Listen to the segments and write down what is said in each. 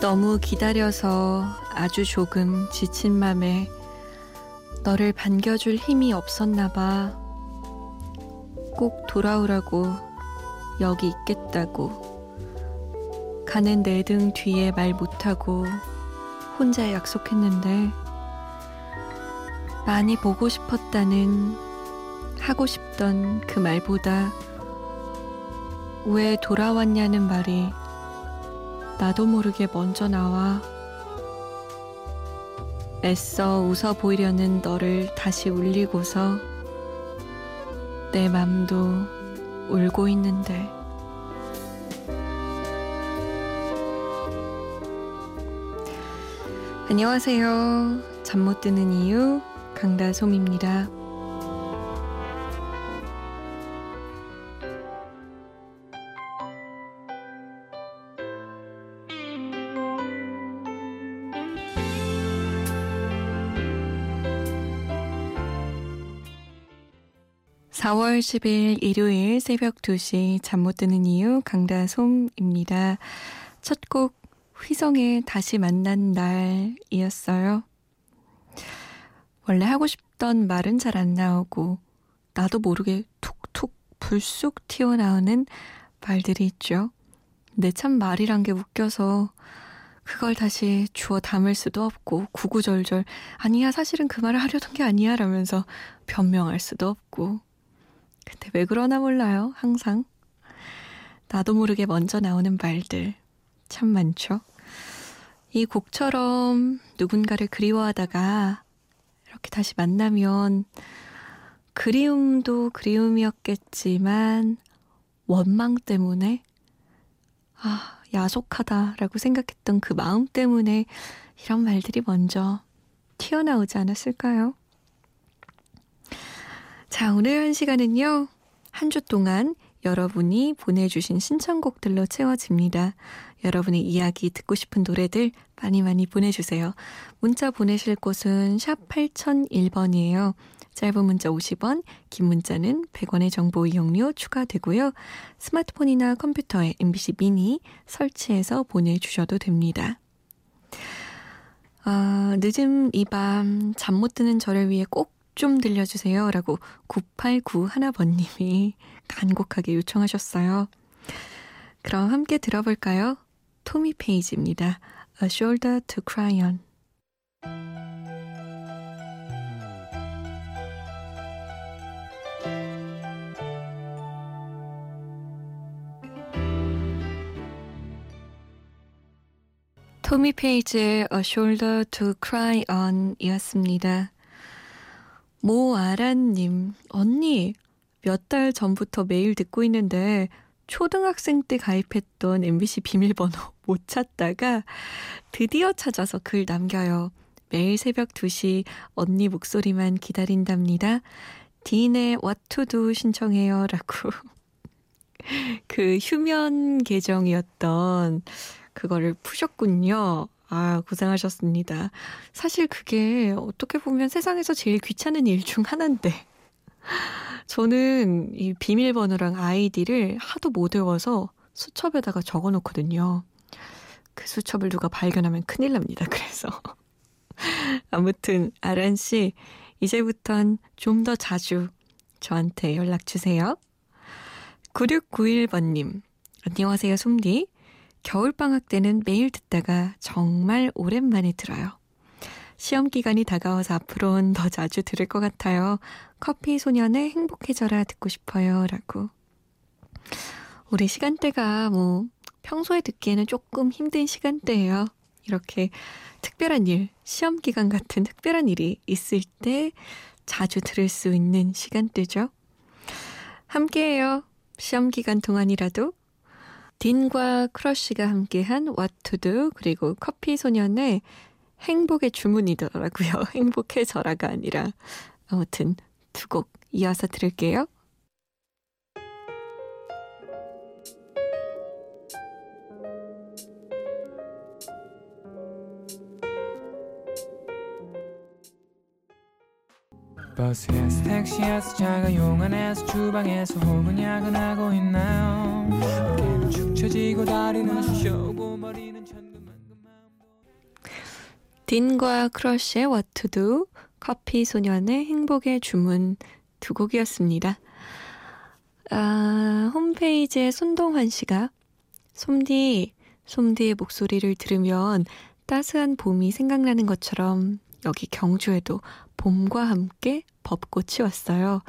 너무 기다려서 아주 조금 지친 맘에 너를 반겨줄 힘이 없었나 봐. 꼭 돌아오라고 여기 있겠다고. 가는 내 등 뒤에 말 못하고 혼자 약속했는데 많이 보고 싶었다는 하고 싶던 그 말보다 왜 돌아왔냐는 말이 나도 모르게 먼저 나와. 애써 웃어 보이려는 너를 다시 울리고서 내 맘도 울고 있는데. 안녕하세요. 잠 못 드는 이유 강다솜입니다. 4월 10일 일요일 새벽 2시 잠 못 드는 이유 강다솜입니다. 첫 곡 휘성의 다시 만난 날이었어요. 원래 하고 싶던 말은 잘 안 나오고 나도 모르게 툭툭 불쑥 튀어나오는 말들이 있죠. 근데 참 말이란 게 웃겨서 그걸 다시 주워 담을 수도 없고 구구절절 아니야 사실은 그 말을 하려던 게 아니야 라면서 변명할 수도 없고 근데 왜 그러나 몰라요, 항상. 나도 모르게 먼저 나오는 말들 참 많죠. 이 곡처럼 누군가를 그리워하다가 이렇게 다시 만나면 그리움도 그리움이었겠지만 원망 때문에 아, 야속하다라고 생각했던 그 마음 때문에 이런 말들이 먼저 튀어나오지 않았을까요? 자, 오늘 한 시간은요. 한 주 동안 여러분이 보내주신 신청곡들로 채워집니다. 여러분의 이야기 듣고 싶은 노래들 많이 많이 보내주세요. 문자 보내실 곳은 샵 8001번이에요. 짧은 문자 50원, 긴 문자는 100원의 정보 이용료 추가되고요. 스마트폰이나 컴퓨터에 MBC 미니 설치해서 보내주셔도 됩니다. 아, 늦은 이 밤 잠 못 드는 저를 위해 꼭 좀 들려주세요. 라고 9891번님이 간곡하게 요청하셨어요. 그럼 함께 들어볼까요? 토미 페이지입니다. A Shoulder to Cry On. 토미 페이지의 A Shoulder to Cry On 이었습니다. 모아란님, 언니, 몇 달 전부터 매일 듣고 있는데 초등학생 때 가입했던 MBC 비밀번호 못 찾다가 드디어 찾아서 글 남겨요. 매일 새벽 2시 언니 목소리만 기다린답니다. 디인의 What to do 신청해요. 라고. 그 휴면 계정이었던 그거를 푸셨군요. 아, 고생하셨습니다. 사실 그게 어떻게 보면 세상에서 제일 귀찮은 일 중 하나인데. 저는 이 비밀번호랑 아이디를 하도 못 외워서 수첩에다가 적어 놓거든요. 그 수첩을 누가 발견하면 큰일 납니다. 그래서. 아무튼, 아란 씨, 이제부턴 좀 더 자주 저한테 연락 주세요. 9691번님, 안녕하세요, 솜디. 겨울방학 때는 매일 듣다가 정말 오랜만에 들어요. 시험 기간이 다가와서 앞으로는 더 자주 들을 것 같아요. 커피 소년의 행복해져라 듣고 싶어요. 라고. 우리 시간대가 뭐 평소에 듣기에는 조금 힘든 시간대예요. 이렇게 특별한 일, 시험 기간 같은 특별한 일이 있을 때 자주 들을 수 있는 시간대죠. 함께해요. 시험 기간 동안이라도 딘과 크러쉬가 함께한 What to Do 그리고 커피 소년의 행복의 주문이더라고요. 행복해져라가 아니라 아무튼 두 곡 이어서 들을게요. 버스에서 택시에서 자가용 안에서 주방에서 혹은 야근하고 있나요 딘과 크러쉬의 What to Do, 커피 소년의 행복의 주문 두 곡이었습니다. 아, 홈페이지에 손동환 씨가 솜디, 솜디의 목소리를 들으면 따스한 봄이 생각나는 것처럼 여기 경주에도 봄과 함께 벚꽃이 왔어요.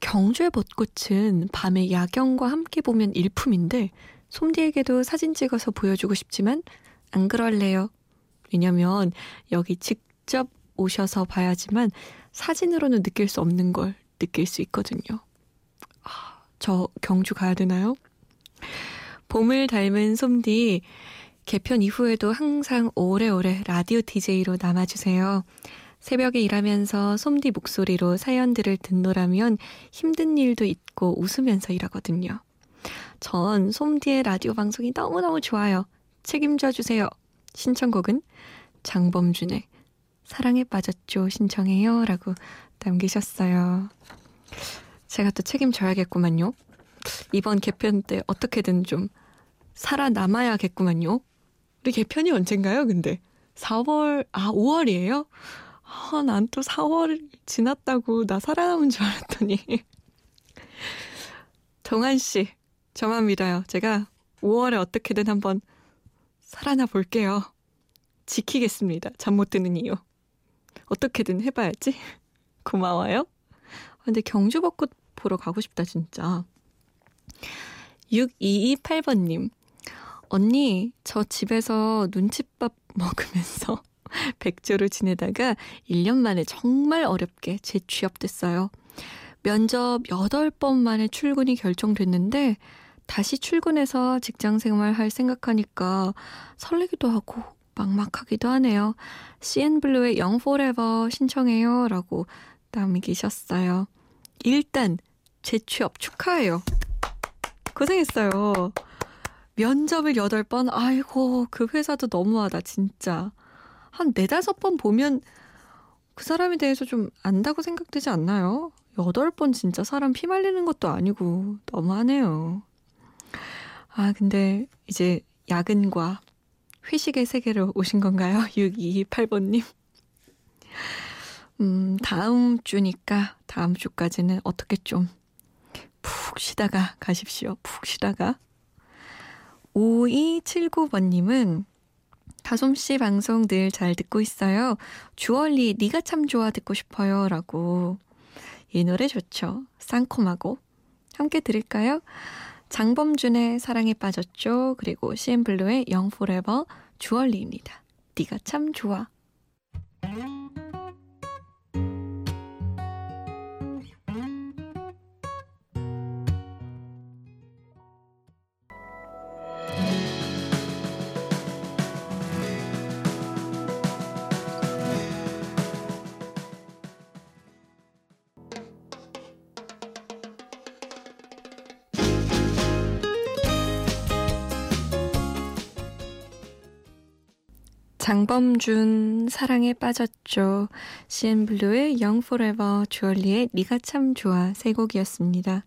경주의 벚꽃은 밤에 야경과 함께 보면 일품인데 솜디에게도 사진 찍어서 보여주고 싶지만 안 그럴래요. 왜냐면 여기 직접 오셔서 봐야지만 사진으로는 느낄 수 없는 걸 느낄 수 있거든요. 아, 저 경주 가야 되나요? 봄을 닮은 솜디 개편 이후에도 항상 오래오래 라디오 DJ로 남아주세요. 새벽에 일하면서 솜디 목소리로 사연들을 듣노라면 힘든 일도 있고 웃으면서 일하거든요. 전 솜디의 라디오 방송이 너무너무 좋아요. 책임져 주세요. 신청곡은 장범준의 사랑에 빠졌죠 신청해요 라고 남기셨어요. 제가 또 책임져야겠구만요. 이번 개편 때 어떻게든 좀 살아남아야겠구만요. 우리 개편이 언젠가요, 근데? 4월, 아, 5월이에요? 아, 난 또 4월 지났다고 나 살아남은 줄 알았더니. 동환씨, 저만 믿어요. 제가 5월에 어떻게든 한번 살아나 볼게요. 지키겠습니다. 잠 못 드는 이유. 어떻게든 해봐야지. 고마워요. 근데 경주 벚꽃 보러 가고 싶다, 진짜. 6228번님. 언니, 저 집에서 눈칫밥 먹으면서 백조로 지내다가 1년 만에 정말 어렵게 재취업됐어요. 면접 8번 만에 출근이 결정됐는데 다시 출근해서 직장 생활할 생각하니까 설레기도 하고 막막하기도 하네요. CNBLUE의 Young Forever 신청해요. 라고 남기셨어요. 일단 재취업 축하해요. 고생했어요. 면접을 8번? 아이고, 그 회사도 너무하다, 진짜. 한 네다섯 번 보면 그 사람에 대해서 좀 안다고 생각되지 않나요? 여덟 번 진짜 사람 피 말리는 것도 아니고 너무하네요. 아, 근데 이제 야근과 회식의 세계로 오신 건가요? 6228번님. 음, 다음 주니까 다음 주까지는 어떻게 좀 푹 쉬다가 가십시오. 푹 쉬다가. 5279번님은 다솜씨 방송 늘 잘 듣고 있어요. 주얼리 네가 참 좋아 듣고 싶어요. 라고. 이 노래 좋죠. 쌍콤하고. 함께 들을까요? 장범준의 사랑에 빠졌죠. 그리고 CN블루의 영 포레버 주얼리입니다. 네가 참 좋아. 장범준 사랑에 빠졌죠. CN블루의 Young Forever, 주얼리의 네가 참 좋아 세 곡이었습니다.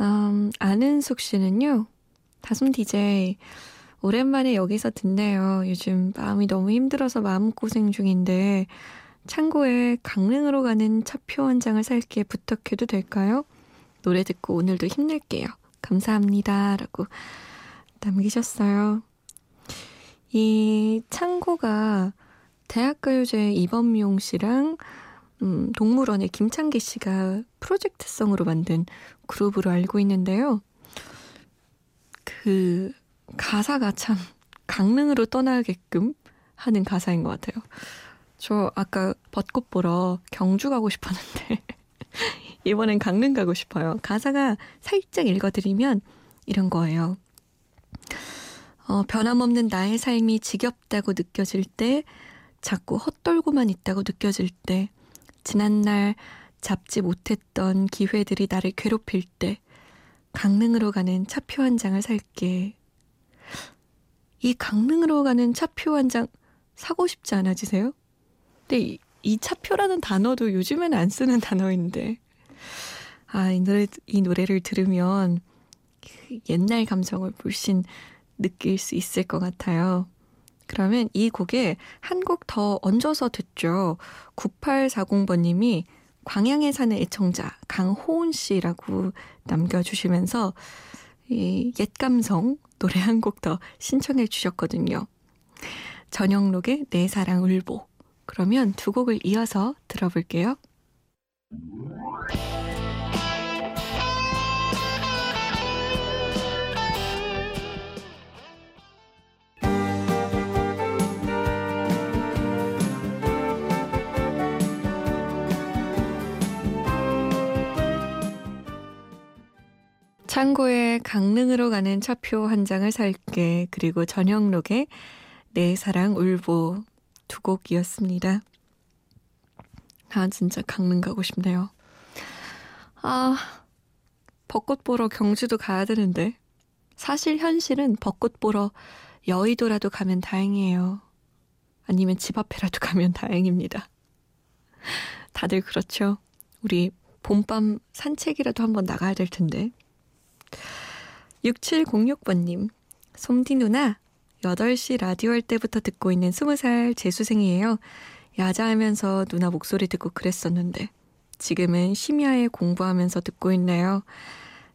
음, 아는숙 씨는요. 다솜 DJ 오랜만에 여기서 듣네요. 요즘 마음이 너무 힘들어서 마음고생 중인데 창고에 강릉으로 가는 차표 한 장을 살게 부탁해도 될까요? 노래 듣고 오늘도 힘낼게요. 감사합니다. 라고 남기셨어요. 이 창고가 대학가요제 이범용 씨랑 음, 동물원의 김창기 씨가 프로젝트성으로 만든 그룹으로 알고 있는데요. 그 가사가 참 강릉으로 떠나게끔 하는 가사인 것 같아요. 저 아까 벚꽃 보러 경주 가고 싶었는데 이번엔 강릉 가고 싶어요. 가사가 살짝 읽어드리면 이런 거예요. 어, 변함없는 나의 삶이 지겹다고 느껴질 때, 자꾸 헛돌고만 있다고 느껴질 때, 지난날 잡지 못했던 기회들이 나를 괴롭힐 때, 강릉으로 가는 차표 한 장을 살게. 이 강릉으로 가는 차표 한 장 사고 싶지 않아지세요? 근데 이, 이 차표라는 단어도 요즘에는 안 쓰는 단어인데. 아, 이 노래, 이 노래를 들으면 그 옛날 감성을 물씬 느낄 수 있을 것 같아요. 그러면 이 곡에 한 곡 더 얹어서 듣죠. 9840번님이 광양에 사는 애청자 강호은 씨라고 남겨주시면서 이 옛 감성 노래 한 곡 더 신청해 주셨거든요. 전영록의 내 사랑 울보. 그러면 두 곡을 이어서 들어볼게요. 창고에 강릉으로 가는 차표 한 장을 살게 그리고 전영록의 내 사랑 울보 두 곡이었습니다. 아 진짜 강릉 가고 싶네요. 아 벚꽃 보러 경주도 가야 되는데 사실 현실은 벚꽃 보러 여의도라도 가면 다행이에요. 아니면 집 앞에라도 가면 다행입니다. 다들 그렇죠. 우리 봄밤 산책이라도 한번 나가야 될 텐데. 6706번님, 솜디 누나, 8시 라디오 할 때부터 듣고 있는 20살 재수생이에요. 야자하면서 누나 목소리 듣고 그랬었는데, 지금은 심야에 공부하면서 듣고 있네요.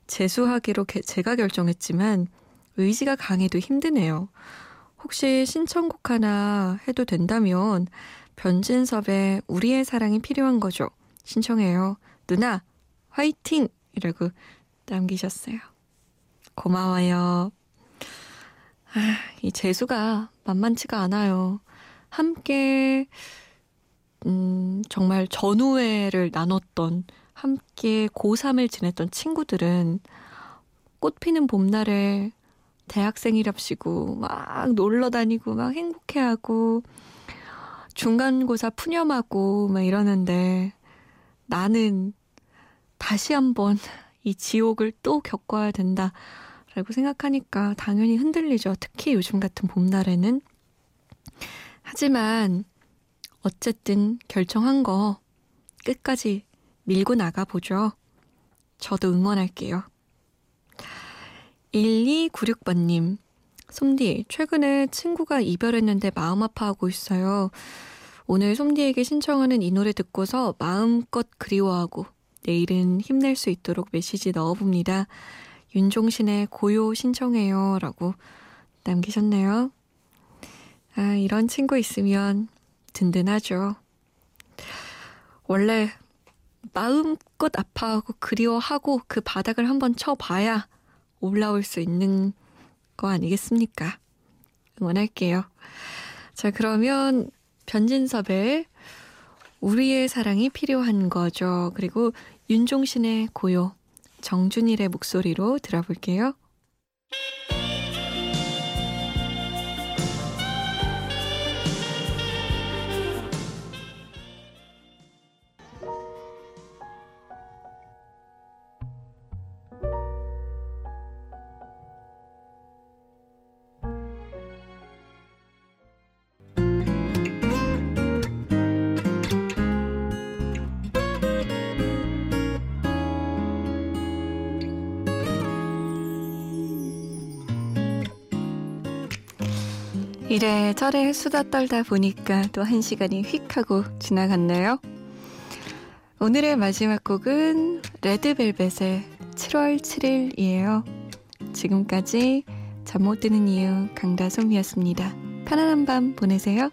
재수하기로 게, 제가 결정했지만, 의지가 강해도 힘드네요. 혹시 신청곡 하나 해도 된다면, 변진섭의 우리의 사랑이 필요한 거죠. 신청해요. 누나, 화이팅! 이라고 남기셨어요. 고마워요. 아, 이 재수가 만만치가 않아요. 함께, 음, 정말 전우회를 나눴던, 함께 고3을 지냈던 친구들은 꽃 피는 봄날에 대학생이랍시고, 막 놀러 다니고, 막 행복해하고, 중간고사 푸념하고, 막 이러는데, 나는 다시 한번 이 지옥을 또 겪어야 된다. 라고 생각하니까 당연히 흔들리죠. 특히 요즘 같은 봄날에는. 하지만 어쨌든 결정한 거 끝까지 밀고 나가보죠. 저도 응원할게요. 1296번님, 솜디, 최근에 친구가 이별했는데 마음 아파하고 있어요. 오늘 솜디에게 신청하는 이 노래 듣고서 마음껏 그리워하고 내일은 힘낼 수 있도록 메시지 넣어봅니다. 윤종신의 고요 신청해요. 라고 남기셨네요. 아, 이런 친구 있으면 든든하죠. 원래 마음껏 아파하고 그리워하고 그 바닥을 한번 쳐봐야 올라올 수 있는 거 아니겠습니까? 응원할게요. 자, 그러면 변진섭의 우리의 사랑이 필요한 거죠. 그리고 윤종신의 고요, 정준일의 목소리로 들어볼게요. 이래저래 수다 떨다 보니까 또 한 시간이 휙 하고 지나갔네요. 오늘의 마지막 곡은 레드벨벳의 7월 7일이에요. 지금까지 잠 못 드는 이유 강다솜이었습니다. 편안한 밤 보내세요.